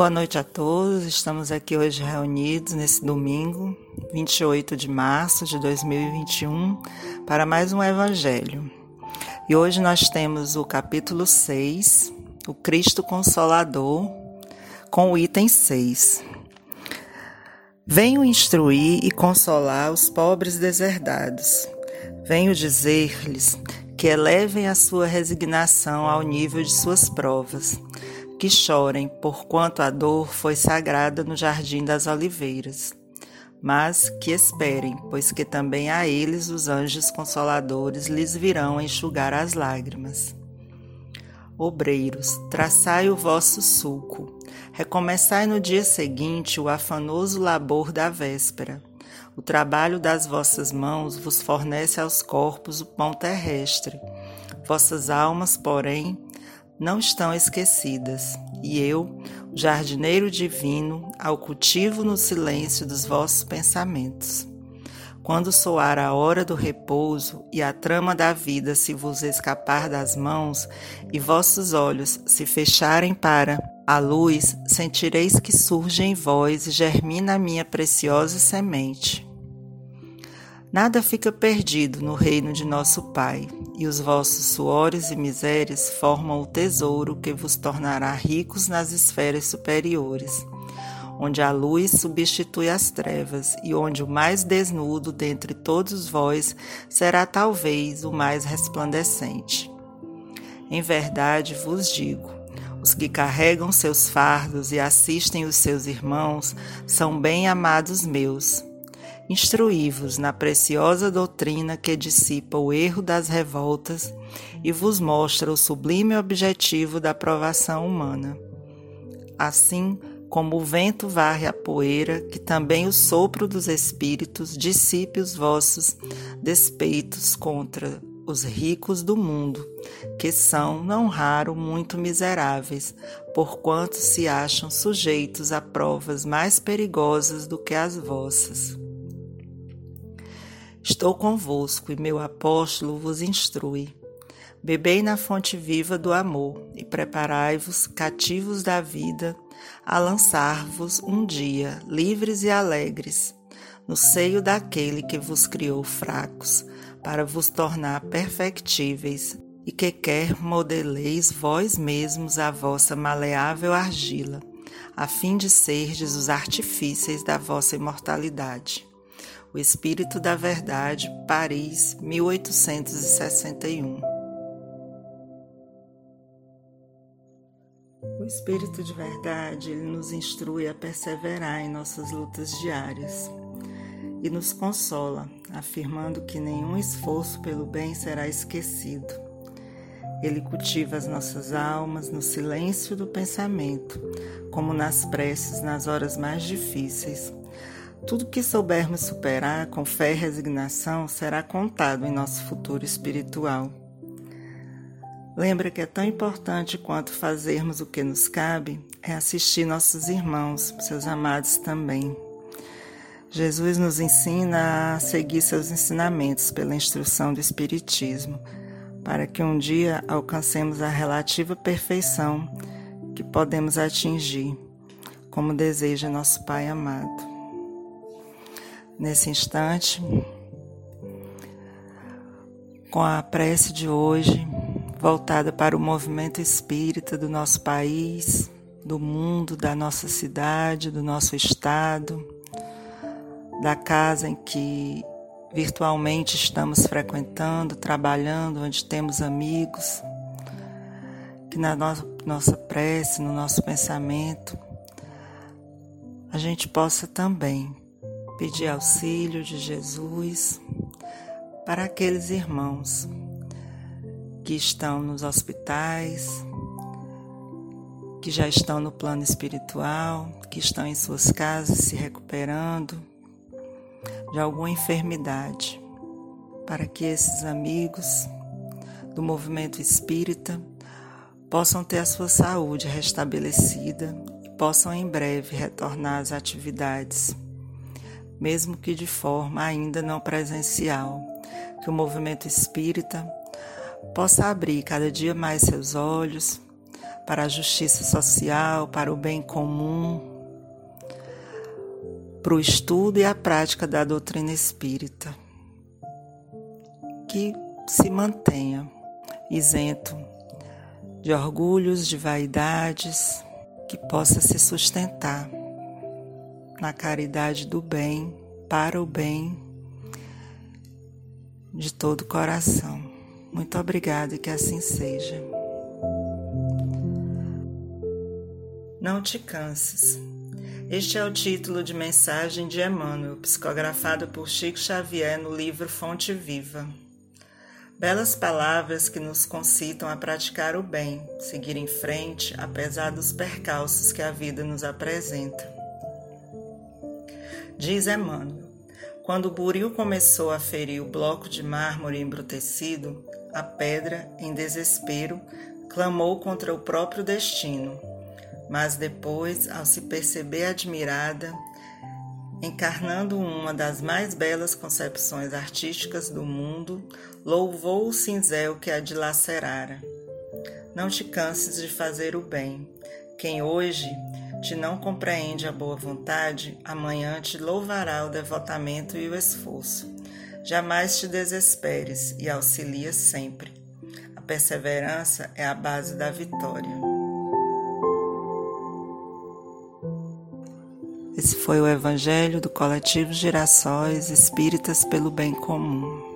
Boa noite a todos. Estamos aqui hoje reunidos nesse domingo, 28 de março de 2021, para mais um Evangelho. E hoje nós temos o capítulo 6, o Cristo Consolador, com o item 6. Venho instruir e consolar os pobres deserdados. Venho dizer-lhes que elevem a sua resignação ao nível de suas provas que chorem, porquanto a dor foi sagrada no jardim das oliveiras. Mas que esperem, pois que também a eles os anjos consoladores lhes virão enxugar as lágrimas. Obreiros, traçai o vosso sulco, recomeçai no dia seguinte o afanoso labor da véspera. O trabalho das vossas mãos vos fornece aos corpos o pão terrestre. Vossas almas, porém, não estão esquecidas, e eu, o jardineiro divino, ao cultivo no silêncio dos vossos pensamentos. Quando soar a hora do repouso e a trama da vida se vos escapar das mãos e vossos olhos se fecharem para a luz, sentireis que surge em vós e germina a minha preciosa semente. Nada fica perdido no reino de nosso Pai, e os vossos suores e misérias formam o tesouro que vos tornará ricos nas esferas superiores, onde a luz substitui as trevas, e onde o mais desnudo dentre todos vós será talvez o mais resplandecente. Em verdade vos digo, os que carregam seus fardos e assistem os seus irmãos são bem amados meus Instruí-vos na preciosa doutrina que dissipa o erro das revoltas e vos mostra o sublime objetivo da provação humana. Assim como o vento varre a poeira, que também o sopro dos espíritos dissipe os vossos despeitos contra os ricos do mundo, que são, não raro, muito miseráveis, porquanto se acham sujeitos a provas mais perigosas do que as vossas. Estou convosco e meu apóstolo vos instrui. Bebei na fonte viva do amor e preparai-vos, cativos da vida, a lançar-vos um dia, livres e alegres, no seio daquele que vos criou fracos, para vos tornar perfectíveis e que quer modeleis vós mesmos a vossa maleável argila, a fim de serdes os artifícios da vossa imortalidade. O Espírito da Verdade, Paris, 1861. O Espírito de Verdade ele nos instrui a perseverar em nossas lutas diárias e nos consola, afirmando que nenhum esforço pelo bem será esquecido. Ele cultiva as nossas almas no silêncio do pensamento, como nas preces nas horas mais difíceis tudo que soubermos superar com fé e resignação será contado em nosso futuro espiritual. Lembra que é tão importante quanto fazermos o que nos cabe é assistir nossos irmãos, seus amados também. Jesus nos ensina a seguir seus ensinamentos pela instrução do Espiritismo, para que um dia alcancemos a relativa perfeição que podemos atingir, como deseja nosso Pai amado nesse instante, com a prece de hoje voltada para o movimento espírita do nosso país, do mundo, da nossa cidade, do nosso estado, da casa em que virtualmente estamos frequentando, trabalhando, onde temos amigos, que na nossa prece, no nosso pensamento, a gente possa também pedir auxílio de Jesus para aqueles irmãos que estão nos hospitais, que já estão no plano espiritual, que estão em suas casas se recuperando de alguma enfermidade, para que esses amigos do movimento espírita possam ter a sua saúde restabelecida e possam em breve retornar às atividades mesmo que de forma ainda não presencial, que o movimento espírita possa abrir cada dia mais seus olhos para a justiça social, para o bem comum, para o estudo e a prática da doutrina espírita. Que se mantenha isento de orgulhos, de vaidades, que possa se sustentar na caridade do bem, para o bem de todo o coração. Muito obrigada e que assim seja. Não te canses. Este é o título de mensagem de Emmanuel, psicografado por Chico Xavier no livro Fonte Viva. Belas palavras que nos concitam a praticar o bem, seguir em frente, apesar dos percalços que a vida nos apresenta. Diz Emmanuel: quando o buril começou a ferir o bloco de mármore embrutecido, a pedra, em desespero, clamou contra o próprio destino. Mas depois, ao se perceber admirada, encarnando uma das mais belas concepções artísticas do mundo, louvou o cinzel que a dilacerara. Não te canses de fazer o bem. Quem hoje te não compreende a boa vontade, amanhã te louvará o devotamento e o esforço. Jamais te desesperes e auxilia sempre. A perseverança é a base da vitória. Esse foi o Evangelho do Coletivo Girassóis Espíritas pelo Bem Comum.